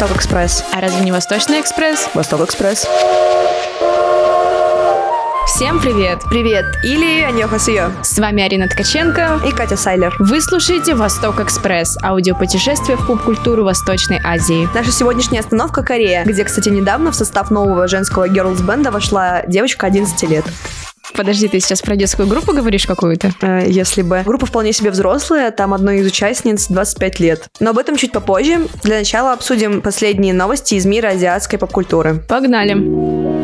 Восток Экспресс. А разве не Восточный экспресс? Восток Экспресс. Всем привет! Привет, или Аньохасио. С вами Арина Ткаченко. И Катя Сайлер. Вы слушаете «Восток Экспресс» – аудиопутешествие в поп-культуру Восточной Азии. Наша сегодняшняя остановка Корея, где, кстати, недавно в состав нового женского герлс-бенда вошла девочка 11 лет. Подожди, ты сейчас про детскую группу говоришь какую-то? Э, если бы. Группа вполне себе взрослая, там одной из участниц 25 лет. Но об этом чуть попозже. Для начала обсудим последние новости из мира азиатской поп-культуры. Погнали!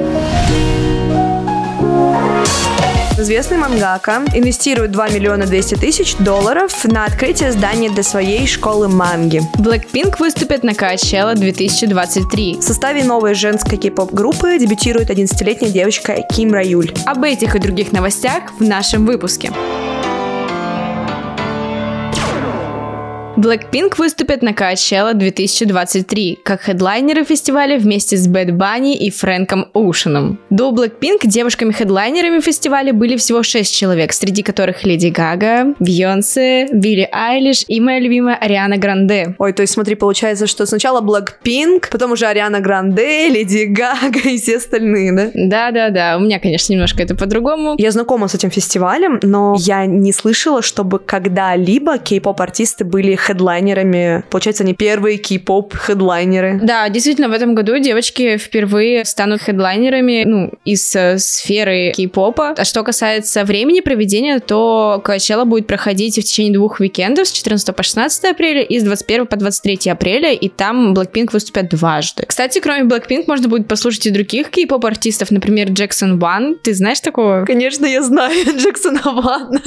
Известный мангака инвестирует 2 миллиона 200 тысяч долларов на открытие здания для своей школы манги. Blackpink выступит на Coachella 2023. В составе новой женской кей-поп-группы дебютирует 11-летняя девочка Ким Раюль. Об этих и других новостях в нашем выпуске. Blackpink выступят на Coachella 2023 как хедлайнеры фестиваля вместе с Bad Bunny и Фрэнком Оушеном. До Blackpink девушками-хедлайнерами фестиваля были всего 6 человек, среди которых Леди Гага, Бейонсе, Билли Айлиш и моя любимая Ариана Гранде. Ой, то есть смотри, получается, что сначала Blackpink, потом уже Ариана Гранде, Леди Гага и все остальные, да? Да-да-да, у меня, конечно, немножко это по-другому. Я знакома с этим фестивалем, но я не слышала, чтобы когда-либо кей-поп-артисты были хедлайнерами. Получается, они первые кей-поп хедлайнеры. Да, действительно, в этом году девочки впервые станут хедлайнерами, ну, из э, сферы кей-попа. А что касается времени проведения, то Coachella будет проходить в течение двух уикендов с 14 по 16 апреля и с 21 по 23 апреля, и там Blackpink выступят дважды. Кстати, кроме Blackpink можно будет послушать и других кей-поп артистов, например, Джексон Ван. Ты знаешь такого? Конечно, я знаю Джексона Ванна.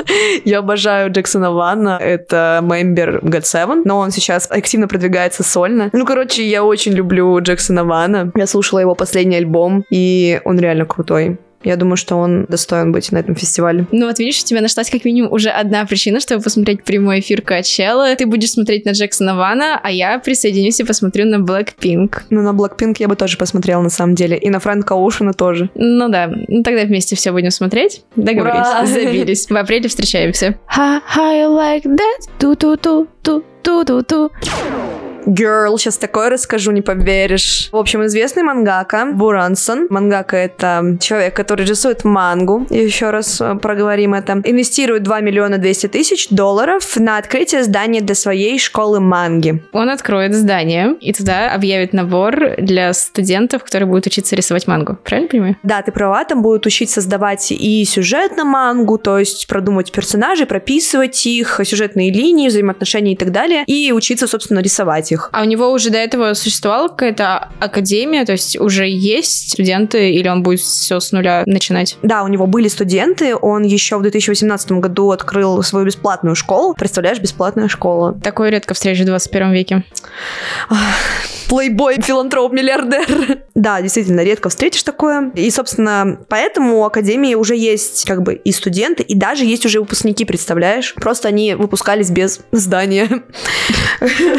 Я обожаю Джексона Ванна. Это мембер God Seven, но он сейчас активно продвигается сольно. Ну, короче, я очень люблю Джексона Вана. Я слушала его последний альбом, и он реально крутой. Я думаю, что он достоин быть на этом фестивале. Ну вот видишь, у тебя нашлась как минимум уже одна причина, чтобы посмотреть прямой эфир Coachella. Ты будешь смотреть на Джексона Вана, а я присоединюсь и посмотрю на Blackpink. Ну на Blackpink я бы тоже посмотрела на самом деле. И на Фрэнка Оушена тоже. Ну да, ну тогда вместе все будем смотреть. Договорились, Ура! забились. В апреле встречаемся. How, how you like that? Ту-ту-ту-ту-ту-ту-ту. Girl, сейчас такое расскажу, не поверишь. В общем, известный мангака Бурансон. Мангака — это человек, который рисует мангу. Еще раз э, проговорим это. Инвестирует 2 миллиона 200 тысяч долларов на открытие здания для своей школы манги. Он откроет здание и туда объявит набор для студентов, которые будут учиться рисовать мангу. Правильно понимаю? Да, ты права, там будут учить создавать и сюжет на мангу, то есть продумывать персонажей, прописывать их, сюжетные линии, взаимоотношения и так далее, и учиться, собственно, рисовать их. А у него уже до этого существовала какая-то академия, то есть уже есть студенты, или он будет все с нуля начинать? Да, у него были студенты, он еще в 2018 году открыл свою бесплатную школу. Представляешь, бесплатная школа. Такое редко встретишь в 21 веке. Плейбой, филантроп, миллиардер. Да, действительно, редко встретишь такое. И, собственно, поэтому у Академии уже есть как бы и студенты, и даже есть уже выпускники, представляешь? Просто они выпускались без здания.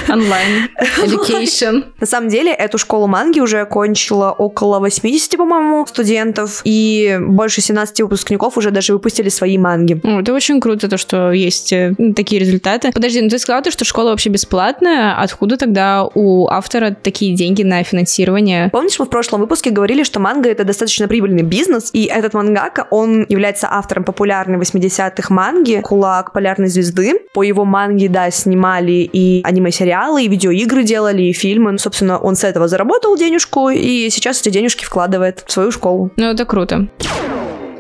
Онлайн. Education. На самом деле, эту школу манги уже окончила около 80, по-моему, студентов, и больше 17 выпускников уже даже выпустили свои манги. Это очень круто, то, что есть э, такие результаты. Подожди, ну ты сказала, то, что школа вообще бесплатная. Откуда тогда у автора такие деньги на финансирование? Помнишь, мы в прошлом выпуске говорили, что манга — это достаточно прибыльный бизнес, и этот мангака, он является автором популярной 80-х манги «Кулак полярной звезды». По его манге, да, снимали и аниме-сериалы, и видеоигры делали, и фильмы. Ну, собственно, он с этого заработал денежку, и сейчас эти денежки вкладывает в свою школу. Ну, это круто.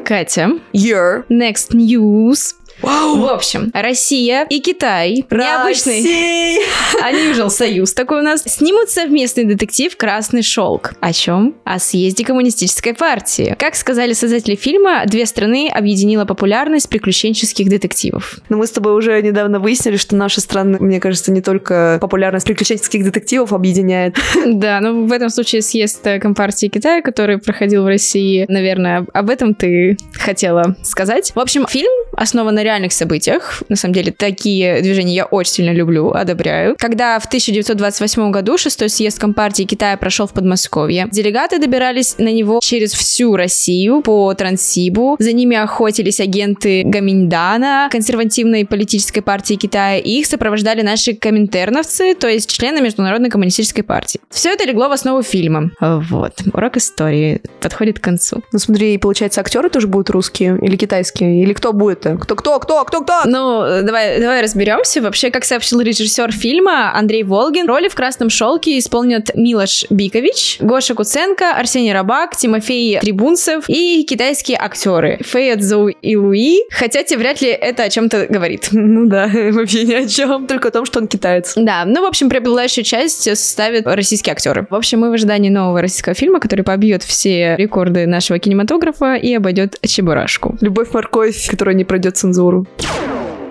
Катя. Year. Next news. Вау! В общем, Россия и Китай, необычный Россия! unusual союз такой у нас, снимут совместный детектив «Красный шелк». О чем? О съезде коммунистической партии. Как сказали создатели фильма, две страны объединила популярность приключенческих детективов. Но мы с тобой уже недавно выяснили, что наши страны, мне кажется, не только популярность приключенческих детективов объединяет. Да, ну в этом случае съезд э, Компартии Китая, который проходил в России, наверное, об этом ты хотела сказать. В общем, фильм основан на реальных событиях. На самом деле, такие движения я очень сильно люблю, одобряю. Когда в 1928 году шестой съезд Компартии Китая прошел в Подмосковье, делегаты добирались на него через всю Россию по Транссибу. За ними охотились агенты Гаминьдана, консервативной политической партии Китая, и их сопровождали наши коминтерновцы, то есть члены Международной коммунистической партии. Все это легло в основу фильма. Вот. Урок истории подходит к концу. Ну смотри, получается, актеры тоже будут русские или китайские? Или кто будет? Кто, кто, кто, кто, кто? Ну, давай, давай разберемся. Вообще, как сообщил режиссер фильма Андрей Волгин, роли в «Красном шелке» исполнят Милош Бикович, Гоша Куценко, Арсений Рабак, Тимофей Трибунцев и китайские актеры Фэйя Цзоу и Луи. Хотя тебе вряд ли это о чем-то говорит. Ну да, вообще ни о чем, только о том, что он китаец. Да, ну, в общем, преобладающую часть составят российские актеры. В общем, мы в ожидании нового российского фильма, который побьет все рекорды нашего кинематографа и обойдет Чебурашку. Любовь-морковь, которая не пройдет цензуру.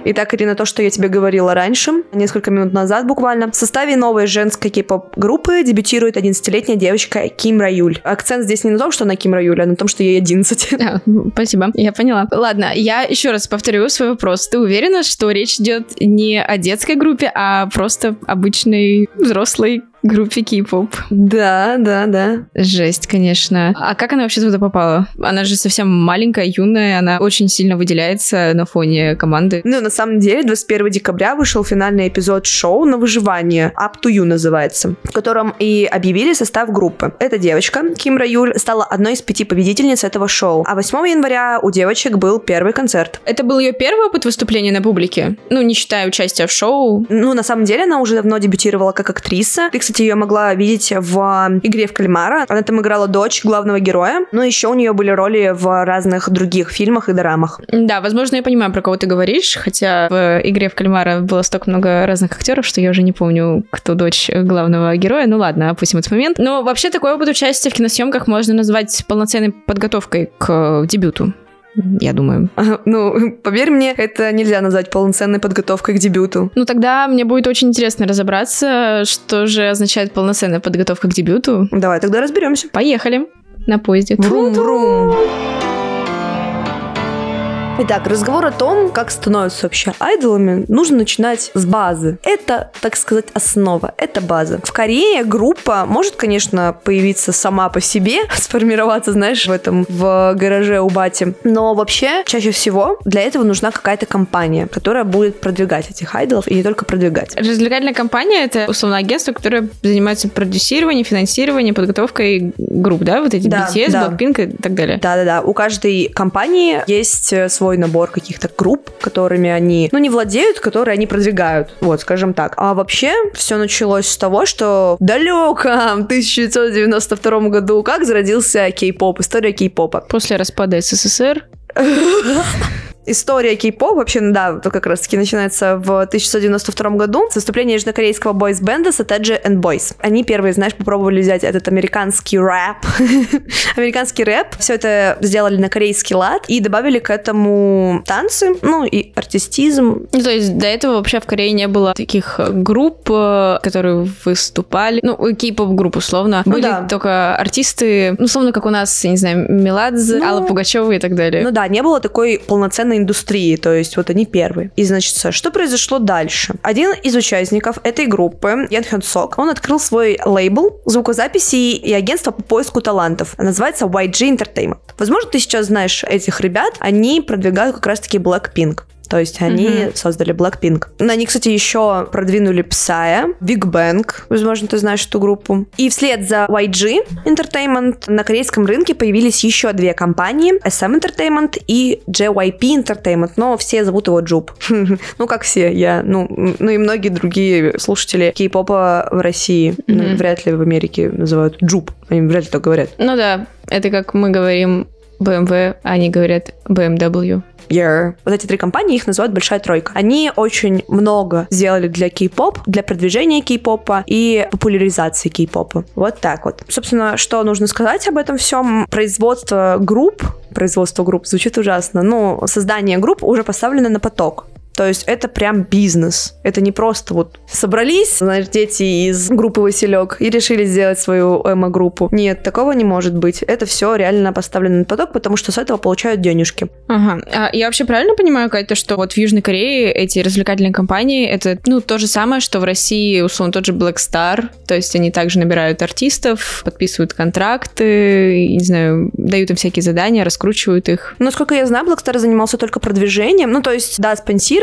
Итак, Ирина, то, что я тебе говорила раньше, несколько минут назад буквально, в составе новой женской кей-поп-группы дебютирует 11-летняя девочка Ким Раюль. Акцент здесь не на том, что она Ким Раюль, а на том, что ей 11. А, спасибо, я поняла. Ладно, я еще раз повторю свой вопрос. Ты уверена, что речь идет не о детской группе, а просто обычной взрослой группе кей-поп. Да, да, да. Жесть, конечно. А как она вообще туда попала? Она же совсем маленькая, юная, она очень сильно выделяется на фоне команды. Ну, на самом деле, 21 декабря вышел финальный эпизод шоу на выживание, Up to You называется, в котором и объявили состав группы. Эта девочка, Ким Раюль, стала одной из пяти победительниц этого шоу. А 8 января у девочек был первый концерт. Это был ее первый опыт выступления на публике? Ну, не считая участия в шоу. Ну, на самом деле, она уже давно дебютировала как актриса. Ты, кстати, ее могла видеть в игре в кальмара. Она там играла дочь главного героя. Но еще у нее были роли в разных других фильмах и драмах. Да, возможно, я понимаю, про кого ты говоришь, хотя в игре в кальмара было столько много разных актеров, что я уже не помню, кто дочь главного героя. Ну ладно, опустим этот момент. Но вообще такой опыт участия в киносъемках можно назвать полноценной подготовкой к дебюту я думаю. Ну, поверь мне, это нельзя назвать полноценной подготовкой к дебюту. Ну, тогда мне будет очень интересно разобраться, что же означает полноценная подготовка к дебюту. Давай тогда разберемся. Поехали на поезде. Врум-врум. Итак, разговор о том, как становятся вообще айдолами, нужно начинать с базы. Это, так сказать, основа, это база. В Корее группа может, конечно, появиться сама по себе, сформироваться, знаешь, в этом, в гараже у бати. Но вообще, чаще всего для этого нужна какая-то компания, которая будет продвигать этих айдолов и не только продвигать. Развлекательная компания — это условно агентство, которое занимается продюсированием, финансированием, подготовкой групп, да, вот эти да, BTS, да. Blackpink и так далее. Да-да-да, у каждой компании есть свой свой набор каких-то групп, которыми они, ну, не владеют, которые они продвигают, вот, скажем так. А вообще все началось с того, что в далеком 1992 году как зародился кей-поп, история кей-попа. После распада СССР история кей-поп вообще, да, как раз таки начинается в 1992 году с выступления южнокорейского бойс-бенда Sataji and Boys. Они первые, знаешь, попробовали взять этот американский рэп, американский рэп, все это сделали на корейский лад и добавили к этому танцы, ну и артистизм. Ну, то есть до этого вообще в Корее не было таких групп, э, которые выступали, ну, кей-поп групп условно. Ну, Были да. только артисты, ну, условно, как у нас, я не знаю, Меладзе, Ну, Алла Пугачева и так далее. Ну да, не было такой полноценной индустрии, то есть вот они первые. И значит, что произошло дальше? Один из участников этой группы, Ян Хён Сок, он открыл свой лейбл звукозаписи и агентство по поиску талантов. Называется YG Entertainment. Возможно, ты сейчас знаешь этих ребят, они продвигают как раз-таки Blackpink. То есть они Мгм. создали Blackpink. На Они, кстати, еще продвинули Psy, Big Bang, возможно, ты знаешь эту группу. И вслед за YG Entertainment на корейском рынке появились еще две компании, SM Entertainment и JYP Entertainment, но все зовут его Джуб. Ну, как все, я, ну, ну и многие другие слушатели кей-попа в России, ну, вряд ли в Америке называют Джуб, они вряд ли так говорят. Ну да, это как мы говорим BMW, а они говорят BMW. Yeah. Вот эти три компании, их называют Большая Тройка. Они очень много сделали для кей-поп, для продвижения кей-попа и популяризации кей-попа. Вот так вот. Собственно, что нужно сказать об этом всем? Производство групп, производство групп звучит ужасно, но создание групп уже поставлено на поток. То есть это прям бизнес. Это не просто вот собрались, знаешь, дети из группы Василек и решили сделать свою эмо-группу. Нет, такого не может быть. Это все реально поставлено на поток, потому что с этого получают денежки. Ага. А я вообще правильно понимаю, Катя, что вот в Южной Корее эти развлекательные компании это, ну, то же самое, что в России, условно, тот же Black Star, то есть они также набирают артистов, подписывают контракты, не знаю, дают им всякие задания, раскручивают их. Насколько я знаю, Black Star занимался только продвижением, ну, то есть, да,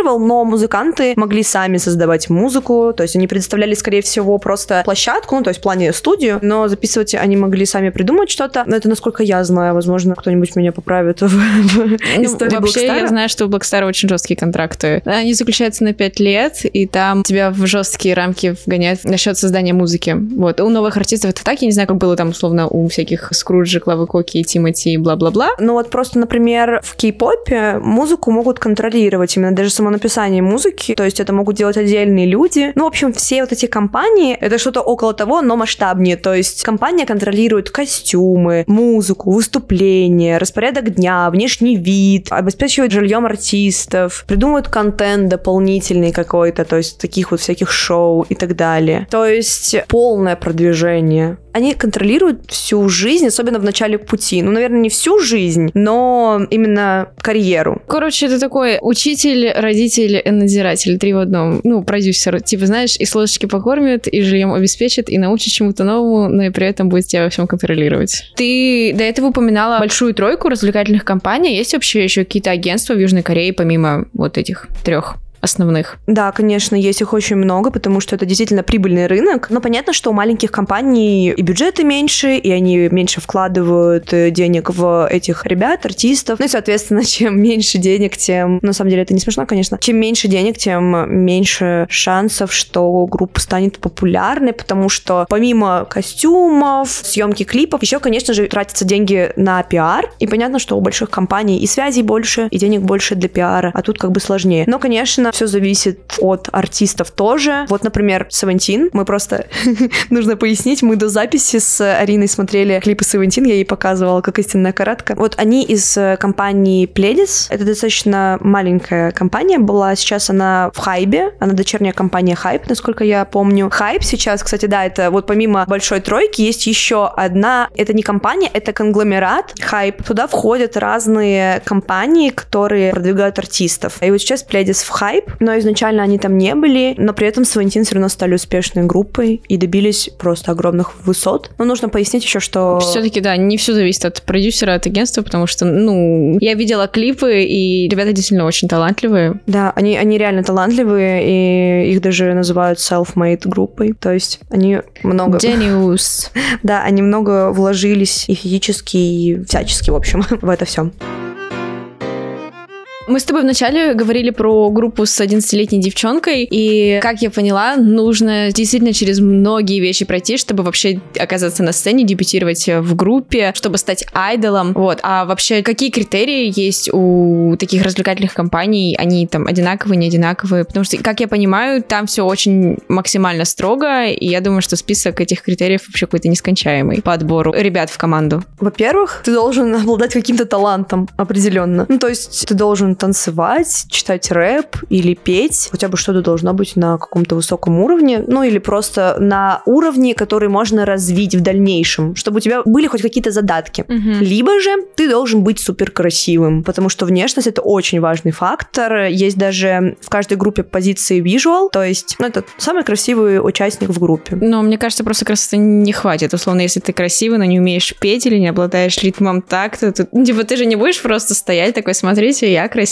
спонсировал, но музыканты могли сами создавать музыку, то есть они предоставляли, скорее всего, просто площадку, ну, то есть в плане студию, но записывать они могли сами придумать что-то, но это насколько я знаю, возможно, кто-нибудь меня поправит в, в Ну, истории вообще, я знаю, что у Black Star очень жесткие контракты. Они заключаются на 5 лет, и там тебя в жесткие рамки вгоняют насчет создания музыки. Вот. У новых артистов это так, я не знаю, как было там, условно, у всяких Скруджи, Клавы Коки, Тимати и бла-бла-бла. Ну вот просто, например, в кей-попе музыку могут контролировать, именно даже само написание музыки, то есть это могут делать отдельные люди. Ну, в общем, все вот эти компании, это что-то около того, но масштабнее, то есть компания контролирует костюмы, музыку, выступления, распорядок дня, внешний вид, обеспечивает жильем артистов, придумывают контент дополнительный какой-то, то есть таких вот всяких шоу и так далее. То есть полное продвижение. Они контролируют всю жизнь, особенно в начале пути. Ну, наверное, не всю жизнь, но именно карьеру. Короче, это такой учитель, родитель, и надзиратель, три в одном. Ну, продюсер. Типа, знаешь, и с ложечки покормит, и жильем обеспечит, и научит чему-то новому, но и при этом будет тебя во всем контролировать. Ты до этого упоминала большую тройку развлекательных компаний. Есть вообще еще какие-то агентства в Южной Корее, помимо вот этих трех? Основных. Да, конечно, есть их очень много, потому что это действительно прибыльный рынок. Но понятно, что у маленьких компаний и бюджеты меньше, и они меньше вкладывают э, денег в этих ребят, артистов. Ну и, соответственно, чем меньше денег, тем... На самом деле это не смешно, конечно. Чем меньше денег, тем меньше шансов, что группа станет популярной, потому что помимо костюмов, съемки клипов, еще, конечно же, тратятся деньги на пиар. И понятно, что у больших компаний и связей больше, и денег больше для пиара, а тут как бы сложнее. Но, конечно, все зависит от артистов тоже. Вот, например, Seventeen. Мы просто, нужно пояснить, мы до записи с Ариной смотрели клипы Seventeen, я ей показывала, как истинная каратка. Вот они из э, компании Pledis. Это достаточно маленькая компания была. Сейчас она в Хайбе. Она дочерняя компания Хайп, насколько я помню. Хайп сейчас, кстати, да, это вот помимо большой тройки есть еще одна. Это не компания, это конгломерат Хайп. Туда входят разные компании, которые продвигают артистов. И вот сейчас Pledis в Хайп, но изначально они там не были, но при этом Свентин все равно стали успешной группой и добились просто огромных высот. Но нужно пояснить еще, что... Все-таки, да, не все зависит от продюсера, от агентства, потому что, ну, я видела клипы, и ребята действительно очень талантливые. Да, они, они реально талантливые, и их даже называют self-made группой. То есть они много... Genius. Да, они много вложились и физически, и всячески, в общем, в это все. Мы с тобой вначале говорили про группу с 11-летней девчонкой, и, как я поняла, нужно действительно через многие вещи пройти, чтобы вообще оказаться на сцене, дебютировать в группе, чтобы стать айдолом. Вот. А вообще, какие критерии есть у таких развлекательных компаний? Они там одинаковые, не одинаковые? Потому что, как я понимаю, там все очень максимально строго, и я думаю, что список этих критериев вообще какой-то нескончаемый по отбору ребят в команду. Во-первых, ты должен обладать каким-то талантом определенно. Ну, то есть ты должен танцевать, читать рэп или петь. Хотя бы что-то должно быть на каком-то высоком уровне. Ну, или просто на уровне, который можно развить в дальнейшем, чтобы у тебя были хоть какие-то задатки. Мгм. Либо же ты должен быть супер красивым, потому что внешность это очень важный фактор. Есть даже в каждой группе позиции visual, то есть ну, это самый красивый участник в группе. Но мне кажется, просто красоты не хватит. Условно, если ты красивый, но не умеешь петь или не обладаешь ритмом такта, то, типа, ты же не будешь просто стоять такой, смотрите, я красивый.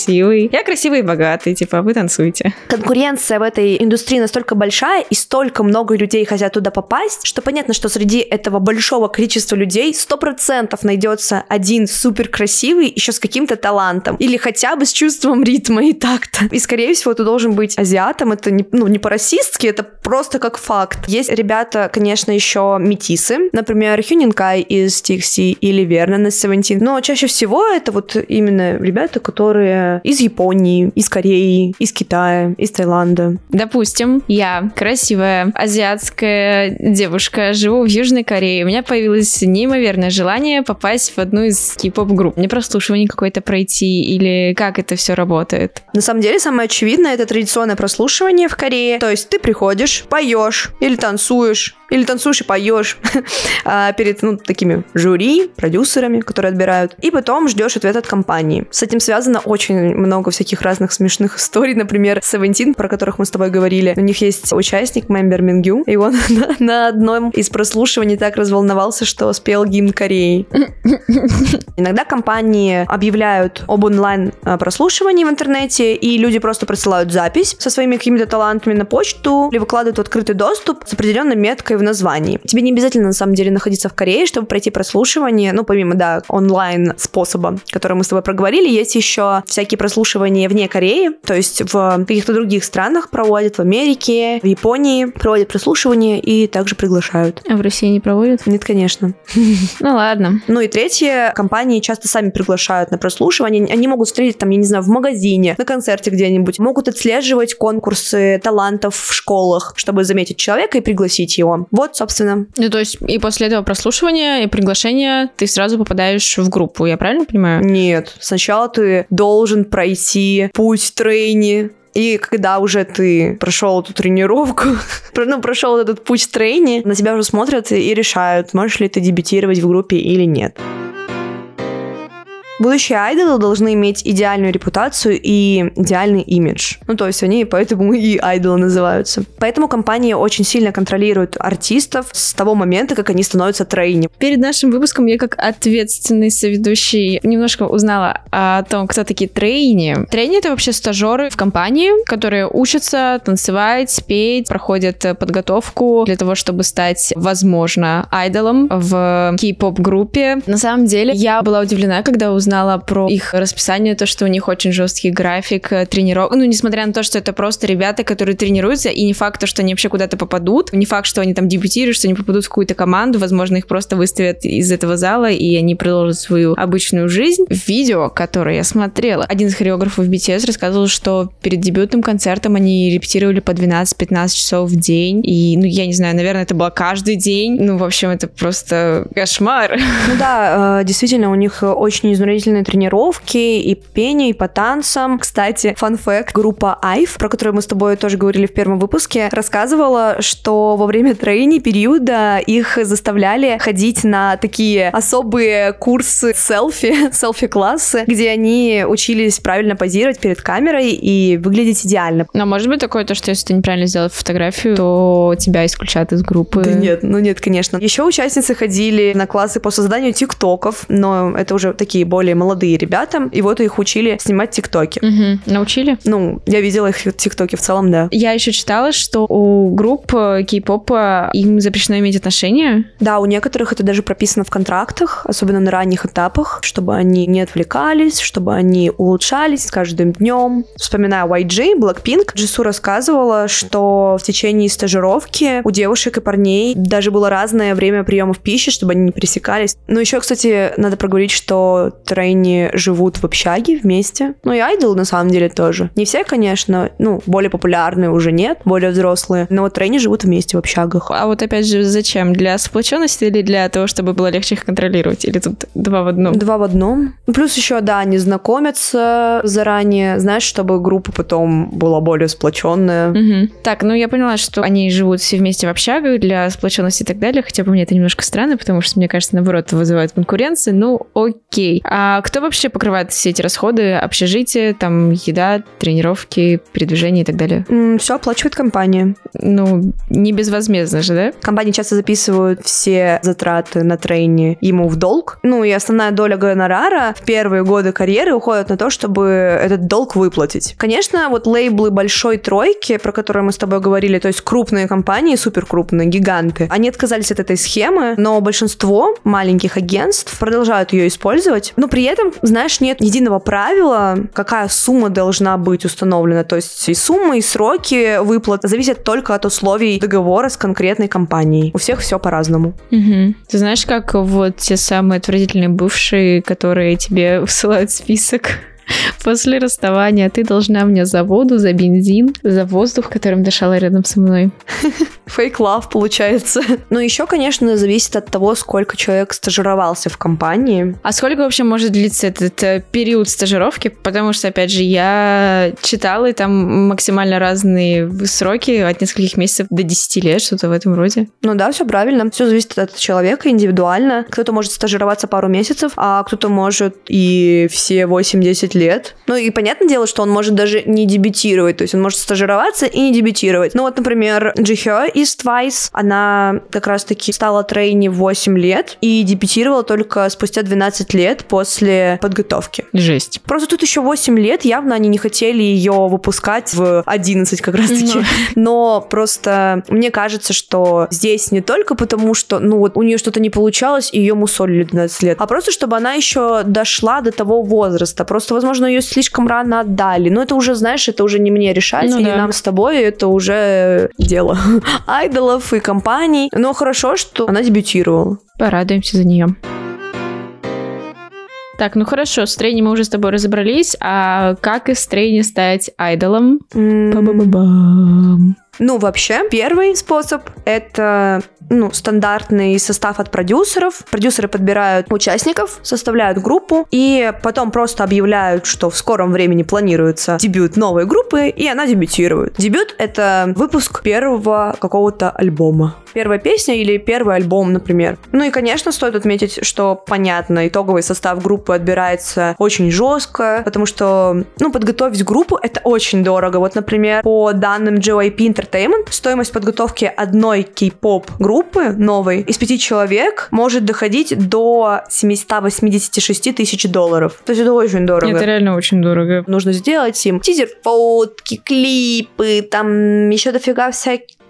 Я красивый и богатый, типа, вы танцуйте. Конкуренция в этой индустрии настолько большая, и столько много людей хотят туда попасть, что понятно, что среди этого большого количества людей сто процентов найдется один супер красивый, еще с каким-то талантом, или хотя бы с чувством ритма и такта. И, скорее всего, ты должен быть азиатом, это не, ну, не по-расистски, это просто как факт. Есть ребята, конечно, еще метисы, например, Хюнинкай из Тикси или Вернон из Seventeen, но чаще всего это вот именно ребята, которые из Японии, из Кореи, из Китая, из Таиланда. Допустим, я красивая азиатская девушка, живу в Южной Корее. У меня появилось неимоверное желание попасть в одну из кей-поп групп. Мне прослушивание какое-то пройти или как это все работает? На самом деле, самое очевидное это традиционное прослушивание в Корее. То есть ты приходишь, поешь или танцуешь, или танцуешь и поешь а, перед ну, такими жюри, продюсерами, которые отбирают, и потом ждешь ответ от компании. С этим связано очень много всяких разных смешных историй, например, Seventeen, про которых мы с тобой говорили. У них есть участник, мембер Мингю, и он на, на одном из прослушиваний так разволновался, что спел гимн Кореи. Иногда компании объявляют об онлайн а, прослушивании в интернете, и люди просто присылают запись со своими какими-то талантами на почту или выкладывают в открытый доступ с определенной меткой в названии. Тебе не обязательно на самом деле находиться в Корее, чтобы пройти прослушивание, ну, помимо, да, онлайн способа, который мы с тобой проговорили, есть еще всякие прослушивания вне Кореи, то есть в каких-то других странах проводят, в Америке, в Японии проводят прослушивание и также приглашают. А в России не проводят? Нет, конечно. Ну ладно. Ну и третье, компании часто сами приглашают на прослушивание. Они могут встретить там, я не знаю, в магазине, на концерте где-нибудь. Могут отслеживать конкурсы талантов в школах, чтобы заметить человека и пригласить его. Вот, собственно. Ну, то есть и после этого прослушивания и приглашения ты сразу попадаешь в группу, я правильно понимаю? Нет, сначала ты должен пройти путь трейни, и когда уже ты прошел эту тренировку, ну, прошел этот путь трейни, на тебя уже смотрят и решают, можешь ли ты дебютировать в группе или нет. Будущие айдолы должны иметь идеальную репутацию и идеальный имидж. Ну, то есть они поэтому и айдолы называются. Поэтому компания очень сильно контролирует артистов с того момента, как они становятся трейни. Перед нашим выпуском я как ответственный соведущий немножко узнала о том, кто такие трейни. Трейни — это вообще стажеры в компании, которые учатся танцевать, петь, проходят подготовку для того, чтобы стать, возможно, айдолом в кей-поп группе. На самом деле, я была удивлена, когда узнала узнала про их расписание, то, что у них очень жесткий график э, тренировок. Ну, несмотря на то, что это просто ребята, которые тренируются, и не факт, то, что они вообще куда-то попадут, не факт, что они там дебютируют, что они попадут в какую-то команду, возможно, их просто выставят из этого зала, и они продолжат свою обычную жизнь. В видео, которое я смотрела, один из хореографов BTS рассказывал, что перед дебютным концертом они репетировали по 12-15 часов в день, и, ну, я не знаю, наверное, это было каждый день. Ну, в общем, это просто кошмар. Ну да, э, действительно, у них очень изнурительный дополнительные тренировки и пение, и по танцам. Кстати, фан-факт, группа Айв, про которую мы с тобой тоже говорили в первом выпуске, рассказывала, что во время трейни периода их заставляли ходить на такие особые курсы селфи, селфи-классы, где они учились правильно позировать перед камерой и выглядеть идеально. Но может быть такое то, что если ты неправильно сделал фотографию, то тебя исключат из группы? Да нет, ну нет, конечно. Еще участницы ходили на классы по созданию тиктоков, но это уже такие более более молодые ребята, и вот их учили снимать тиктоки. Угу. Научили? Ну, я видела их тиктоки в целом, да. Я еще читала, что у групп э, кей-попа им запрещено иметь отношения. Да, у некоторых это даже прописано в контрактах, особенно на ранних этапах, чтобы они не отвлекались, чтобы они улучшались с каждым днем. Вспоминая YG, Blackpink, Джису рассказывала, что в течение стажировки у девушек и парней даже было разное время приемов пищи, чтобы они не пересекались. Но еще, кстати, надо проговорить, что Трейни живут в общаге вместе. Ну и Айдол на самом деле тоже. Не все, конечно, ну, более популярные уже нет, более взрослые, но вот Трейни живут вместе в общагах. А вот опять же, зачем? Для сплоченности или для того, чтобы было легче их контролировать? Или тут два в одном? Два в одном. Ну, плюс еще, да, они знакомятся заранее, знаешь, чтобы группа потом была более сплоченная. Угу. Так, ну я поняла, что они живут все вместе в общагах для сплоченности и так далее, хотя по мне это немножко странно, потому что, мне кажется, наоборот, вызывает конкуренцию. Ну, окей. А кто вообще покрывает все эти расходы? Общежитие, там, еда, тренировки, передвижение и так далее? Mm, все оплачивает компания. Ну, не безвозмездно же, да? Компании часто записывают все затраты на трейни ему в долг. Ну, и основная доля гонорара в первые годы карьеры уходит на то, чтобы этот долг выплатить. Конечно, вот лейблы большой тройки, про которые мы с тобой говорили, то есть крупные компании, супер крупные, гиганты, они отказались от этой схемы, но большинство маленьких агентств продолжают ее использовать но при этом, знаешь, нет единого правила, какая сумма должна быть установлена. То есть и сумма, и сроки выплат зависят только от условий договора с конкретной компанией. У всех все по-разному. Угу. Ты знаешь, как вот те самые отвратительные бывшие, которые тебе высылают список После расставания ты должна мне за воду, за бензин, за воздух, которым дышала рядом со мной. Фейк лав получается. Но еще, конечно, зависит от того, сколько человек стажировался в компании. А сколько вообще может длиться этот э, период стажировки? Потому что, опять же, я читала, и там максимально разные сроки, от нескольких месяцев до 10 лет, что-то в этом роде. Ну да, все правильно. Все зависит от человека индивидуально. Кто-то может стажироваться пару месяцев, а кто-то может и все 8-10 лет. Ну и понятное дело, что он может даже не дебютировать, то есть он может стажироваться и не дебютировать. Ну вот, например, Джихё из Twice, она как раз-таки стала трейни в 8 лет и дебютировала только спустя 12 лет после подготовки. Жесть. Просто тут еще 8 лет, явно они не хотели ее выпускать в 11 как раз-таки. Ну. Но просто мне кажется, что здесь не только потому, что, ну вот, у нее что-то не получалось, и ее мусолили 12 лет, а просто чтобы она еще дошла до того возраста. Просто, возможно, ее слишком рано отдали. Но это уже, знаешь, это уже не мне решать, Ну и да. нам с тобой, это уже дело айдолов и компаний. Но хорошо, что она дебютировала. Порадуемся за нее. Так, ну хорошо, с трейни мы уже с тобой разобрались, а как из трейни стать айдолом? Ба-ба-ба-бам. Ну, вообще, первый способ — это ну, стандартный состав от продюсеров. Продюсеры подбирают участников, составляют группу, и потом просто объявляют, что в скором времени планируется дебют новой группы, и она дебютирует. Дебют — это выпуск первого какого-то альбома. Первая песня или первый альбом, например. Ну и, конечно, стоит отметить, что, понятно, итоговый состав группы отбирается очень жестко, потому что, ну, подготовить группу — это очень дорого. Вот, например, по данным JYP Entertainment, стоимость подготовки одной кей-поп группы новой из пяти человек может доходить до 786 тысяч долларов. То есть это очень дорого. Это реально очень дорого. Нужно сделать им тизер, фотки, клипы, там еще дофига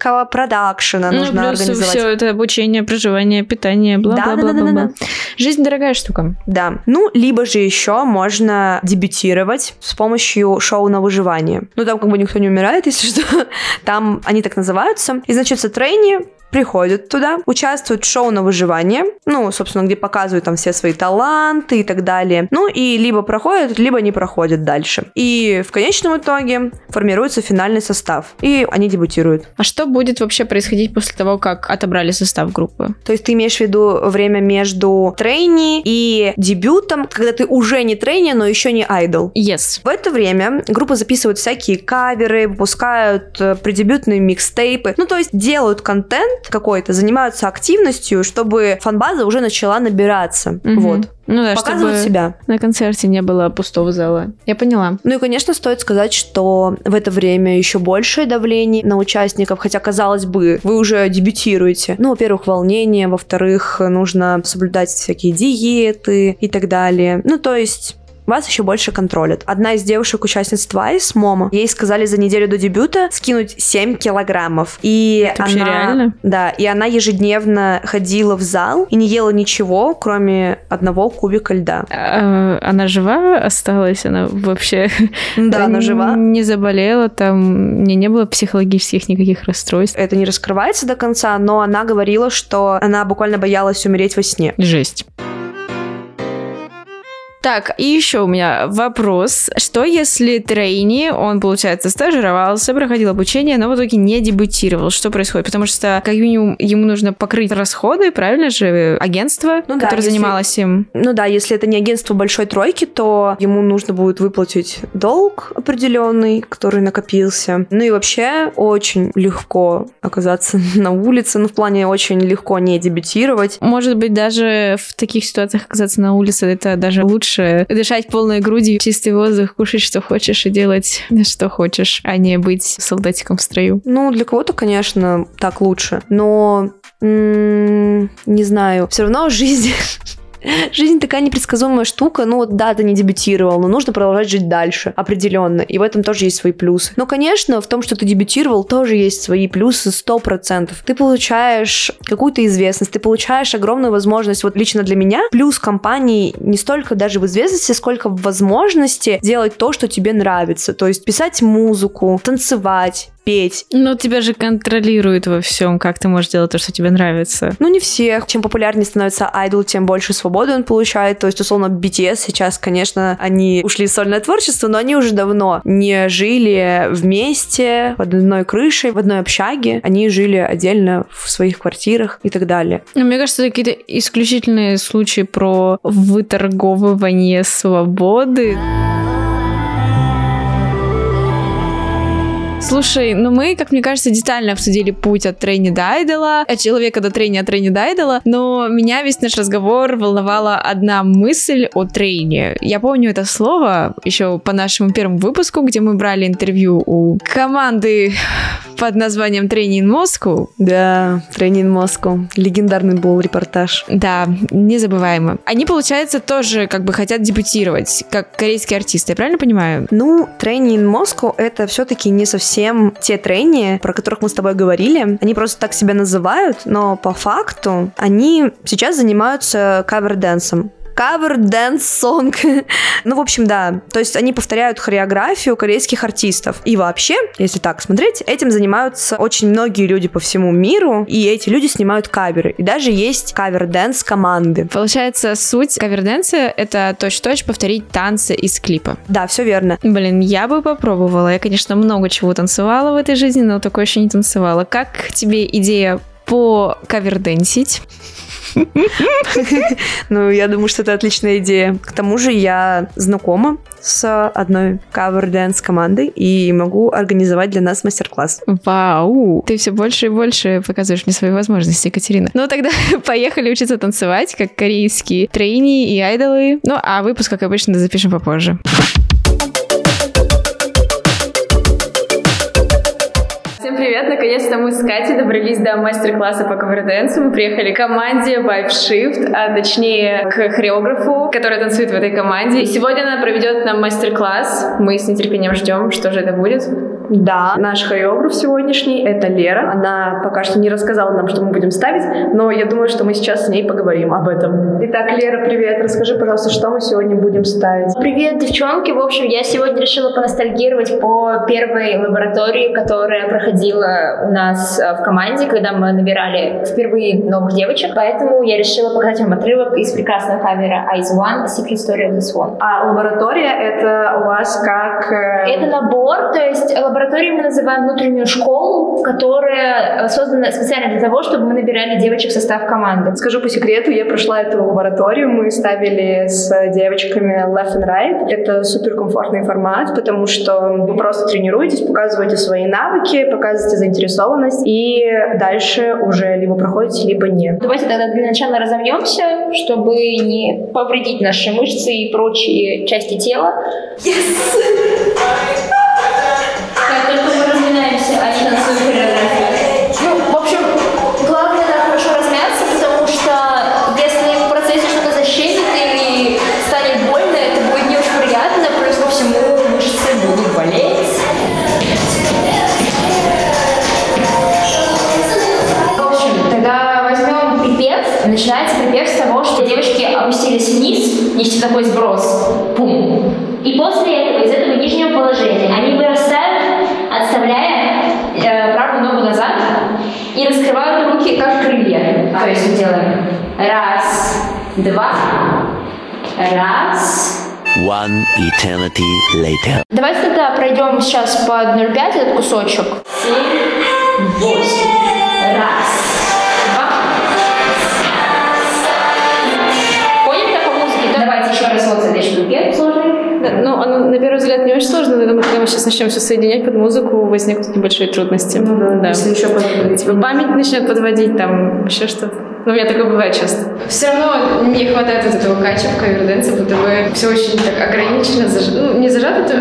всякого продакшена нужно ну, плюс организовать. все это обучение, проживание, питание, Да-да-да-да-да. бла-бла-бла-бла. Жизнь дорогая штука. Да. Ну, либо же еще можно дебютировать с помощью шоу на выживание. Ну, там как бы никто не умирает, если что. Там они так называются. И, значит, трейни приходят туда, участвуют в шоу на выживание, ну, собственно, где показывают там все свои таланты и так далее. Ну, и либо проходят, либо не проходят дальше. И в конечном итоге формируется финальный состав, и они дебютируют. А что будет вообще происходить после того, как отобрали состав группы? То есть ты имеешь в виду время между трейни и дебютом, когда ты уже не трейни, но еще не айдол. Yes. В это время группа записывает всякие каверы, выпускают э, предебютные микстейпы, ну то есть делают контент какой-то, занимаются активностью, чтобы фанбаза уже начала набираться. Мгм. Вот. Ну да, Показывают чтобы себя. на концерте не было пустого зала. Я поняла. Ну и, конечно, стоит сказать, что в это время еще большее давление на участников, хотя, казалось бы, вы уже дебютируете. Ну, во-первых, волнение, во-вторых, нужно соблюдать всякие диеты и так далее. Ну, то есть... Вас еще больше контролят. Одна из девушек-участниц Twice, Мома, ей сказали за неделю до дебюта скинуть 7 килограммов. И Это она... реально? Да, и она ежедневно ходила в зал и не ела ничего, кроме одного кубика льда. А, Она жива осталась? Она вообще Да, она жива. не заболела, там не, не было психологических никаких расстройств. это не раскрывается до конца, но она говорила, что она буквально боялась умереть во сне. Жесть. Так, и еще у меня вопрос. Что если трейни, он, получается, стажировался, проходил обучение, но в итоге не дебютировал? Что происходит? Потому что, как минимум, ему нужно покрыть расходы, правильно же, агентство, Ну да, которое если- занималось им. Ну да, если это не агентство большой тройки, то ему нужно будет выплатить долг определенный, который накопился. Ну и вообще очень легко оказаться на улице, ну в плане очень легко не дебютировать. Может быть, даже в таких ситуациях оказаться на улице, это даже лучше дышать полной грудью, чистый воздух, кушать, что хочешь, и делать, что хочешь, а не быть солдатиком в строю. Ну, для кого-то, конечно, так лучше. Но м, не знаю, все равно жизнь. Жизнь такая непредсказуемая штука. Ну вот да, ты не дебютировал, но нужно продолжать жить дальше, определенно. И в этом тоже есть свои плюсы. Но, конечно, в том, что ты дебютировал, тоже есть свои плюсы 100%. Ты получаешь какую-то известность, ты получаешь огромную возможность. Вот лично для меня плюс компании не столько даже в известности, сколько в возможности делать то, что тебе нравится. То есть писать музыку, танцевать, петь. Но тебя же контролируют во всем, как ты можешь делать то, что тебе нравится. Ну, не всех. Чем популярнее становится айдол, тем больше свободы он получает. То есть, условно, BTS сейчас, конечно, они ушли в сольное творчество, но они уже давно не жили вместе под одной крышей, в одной общаге. Они жили отдельно в своих квартирах и так далее. Ну, мне кажется, это какие-то исключительные случаи про выторговывание свободы. Слушай, ну мы, как мне кажется, детально обсудили путь от трейни до айдола, от человека до Трейни, от трейни до айдола, но меня весь наш разговор волновала одна мысль о Трейне. Я помню это слово еще по нашему первому выпуску, где мы брали интервью у команды под названием Trainee in Moscow. Да, Trainee in Moscow. Легендарный был репортаж. Да, незабываемо. Они, получается, тоже как бы хотят дебютировать, как корейские артисты, я правильно понимаю? Ну, Trainee in Moscow это все-таки не совсем те трейни, про которых мы с тобой говорили. Они просто так себя называют, но по факту они сейчас занимаются cover dance ом. ну, в общем, да. То есть они повторяют хореографию корейских артистов. И вообще, если так смотреть, этим занимаются очень многие люди по всему миру, и эти люди снимают каверы. И даже есть cover dance команды. Получается, суть cover dance а — это точь-точь повторить танцы из клипа. Да, все верно. Блин, я бы попробовала. Я, конечно, много чего танцевала в этой жизни, но такое еще не танцевала. Как тебе идея по каверденсить? Ну, я думаю, что это отличная идея. К тому же я знакома с одной cover dance командой и могу организовать для нас мастер-класс. Вау! Ты все больше и больше показываешь мне свои возможности, Екатерина. Ну тогда поехали учиться танцевать, как корейские трейни и айдолы. Ну а выпуск, как обычно, запишем попозже. Всем привет! Наконец-то мы с Катей добрались до мастер-класса по каверденсу. Мы приехали к команде Vibe Shift, а точнее к хореографу, который танцует в этой команде. И сегодня она проведет нам мастер-класс. Мы с нетерпением ждем, что же это будет. Да, наш хореограф сегодняшний — это Лера. Она пока что не рассказала нам, что мы будем ставить, но я думаю, что мы сейчас с ней поговорим об этом. Итак, Лера, привет. Расскажи, пожалуйста, что мы сегодня будем ставить? Привет, девчонки. В общем, я сегодня решила поностальгировать по первой лаборатории, которая проходила у нас э, в команде, когда мы набирали впервые новых девочек. Поэтому я решила показать вам отрывок из прекрасного камера Eyes One, Secret Story of the Swan. А лаборатория — это у вас как... э, Это набор, то есть лабораторией мы называем внутреннюю школу, которая э, создана специально для того, чтобы мы набирали девочек в состав команды. Скажу по секрету, я прошла эту лабораторию, мы ставили с девочками left and right. Это суперкомфортный формат, потому что вы просто тренируетесь, показываете свои навыки, показываете заинтересованность, и дальше уже либо проходите, либо нет. Давайте тогда для начала разомнемся, чтобы не повредить наши мышцы и прочие части тела. Как только мы разминаемся, они танцуют хореографию. Ну, в общем, главное, да, хорошо размяться, потому что если в процессе что-то защемит или станет больно, это будет не очень приятно, плюс ко всему мышцы будут болеть. В общем, тогда возьмем припев. Начинается припев с того, что девочки опустились вниз, нести такой сброс. Пум. И после раз, два, раз, One eternity later. Давайте тогда пройдем сейчас под 0,5 этот кусочек. Семь, восемь. Раз, два. Поняли, как по музыке? Давайте еще раз вот с этой штуки сложной. Ну, оно, на первый взгляд, не очень сложно, но я думаю, когда мы сейчас начнем все соединять под музыку, возникнут небольшие трудности. да. Если еще подходить. Память начнет подводить, там еще что-то. Ну, у меня такое бывает часто. Все равно не хватает вот этого кача в каверденсе, будто бы все очень так ограничено, заж... ну, не зажато, то...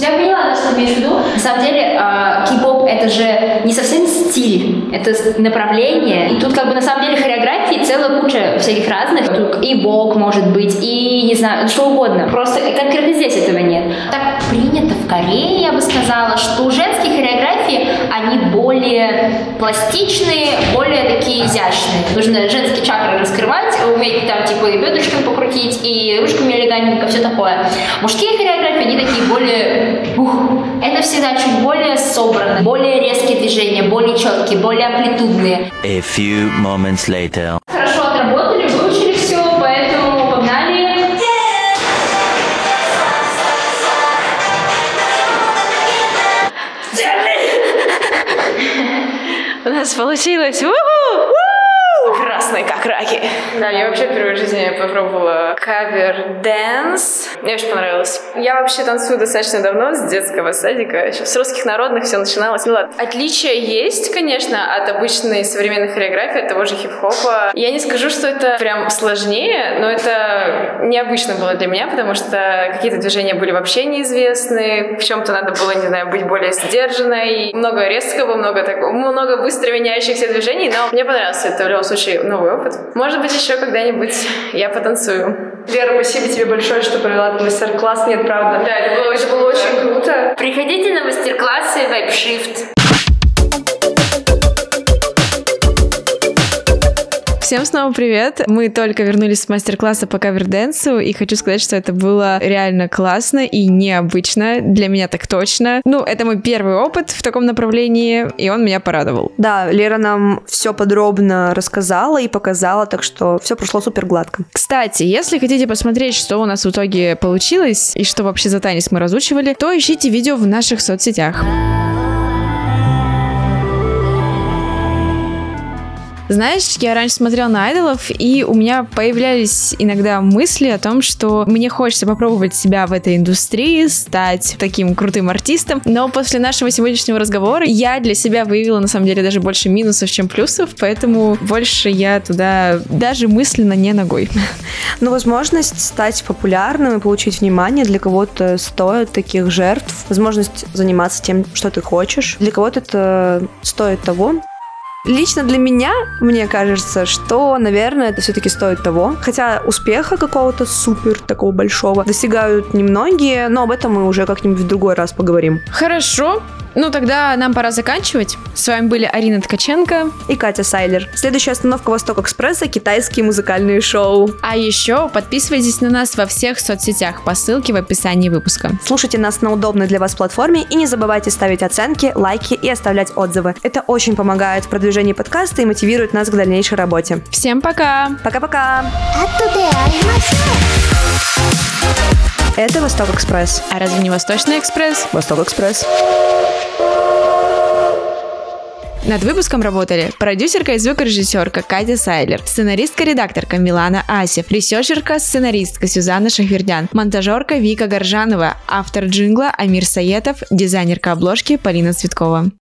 Я поняла, что ты имеешь в виду. На самом деле, э, кей-поп это же не совсем стиль, это направление. И тут как бы на самом деле хореографии целая куча всяких разных. Тут и бок может быть, и не знаю, что угодно. Просто конкретно здесь этого нет. Так принято в Корее, я бы сказала, что хореографий хореографии, они более пластичные, более такие изящные. Нужно женские чакры раскрывать, уметь там типа и бедрышками покрутить, и ручками элегантненько, все такое. Мужские хореографии, они такие более... Ух, это всегда чуть более собрано, более резкие движения, более четкие, более амплитудные. A few moments later. Хорошо получилось! Красные Да, я вообще впервые в жизни попробовала cover dance. Мне очень понравилось. Я вообще танцую достаточно давно, с детского садика. С русских народных все начиналось. Ну ладно. Отличия есть, конечно, от обычной современной хореографии, от того же хип-хопа. Я не скажу, что это прям сложнее, но это необычно было для меня, потому что какие-то движения были вообще неизвестны. В чем-то надо было, не знаю, быть более сдержанной. Много резкого, много такого, много быстро меняющихся движений, но мне понравился это в любом случае новый опыт. Может быть, еще когда-нибудь я потанцую. Вера, спасибо тебе большое, что провела этот мастер-класс. Нет, правда. Да, это было очень, Это было очень круто. Приходите на мастер-классы VibeShift. Всем снова привет! Мы только вернулись с мастер-класса по каверденсу, и хочу сказать, что это было реально классно и необычно. Для меня так точно. Ну, это мой первый опыт в таком направлении, и он меня порадовал. Да, Лера нам все подробно рассказала и показала, так что все прошло супер гладко. Кстати, если хотите посмотреть, что у нас в итоге получилось, и что вообще за танец мы разучивали, то ищите видео в наших соцсетях. Знаешь, я раньше смотрела на айдолов, и у меня появлялись иногда мысли о том, что мне хочется попробовать себя в этой индустрии, стать таким крутым артистом. Но после нашего сегодняшнего разговора я для себя выявила, на самом деле, даже больше минусов, чем плюсов, поэтому больше я туда даже мысленно не ногой. Но возможность стать популярным и получить внимание для кого-то стоит таких жертв. Возможность заниматься тем, что ты хочешь. Для кого-то это стоит того. Лично для меня, мне кажется, что, наверное, это все-таки стоит того. Хотя успеха какого-то супер такого большого достигают немногие, но об этом мы уже как-нибудь в другой раз поговорим. Хорошо. Ну, тогда нам пора заканчивать. С вами были Арина Ткаченко и Катя Сайлер. Следующая остановка Восток Экспресса – китайские музыкальные шоу. А еще подписывайтесь на нас во всех соцсетях по ссылке в описании выпуска. Слушайте нас на удобной для вас платформе и не забывайте ставить оценки, лайки и оставлять отзывы. Это очень помогает в продвижении подкаста и мотивирует нас к дальнейшей работе. Всем пока! Пока-пока! Это Восток Экспресс. А разве не Восточный Экспресс? Восток Экспресс. Над выпуском работали продюсерка и звукорежиссерка Катя Сайлер, сценаристка-редакторка Милана Асев, ресерчерка, сценаристка Сюзанна Шахвердян, монтажерка Вика Горжанова, автор джингла Амир Саетов, дизайнерка обложки Полина Цветкова.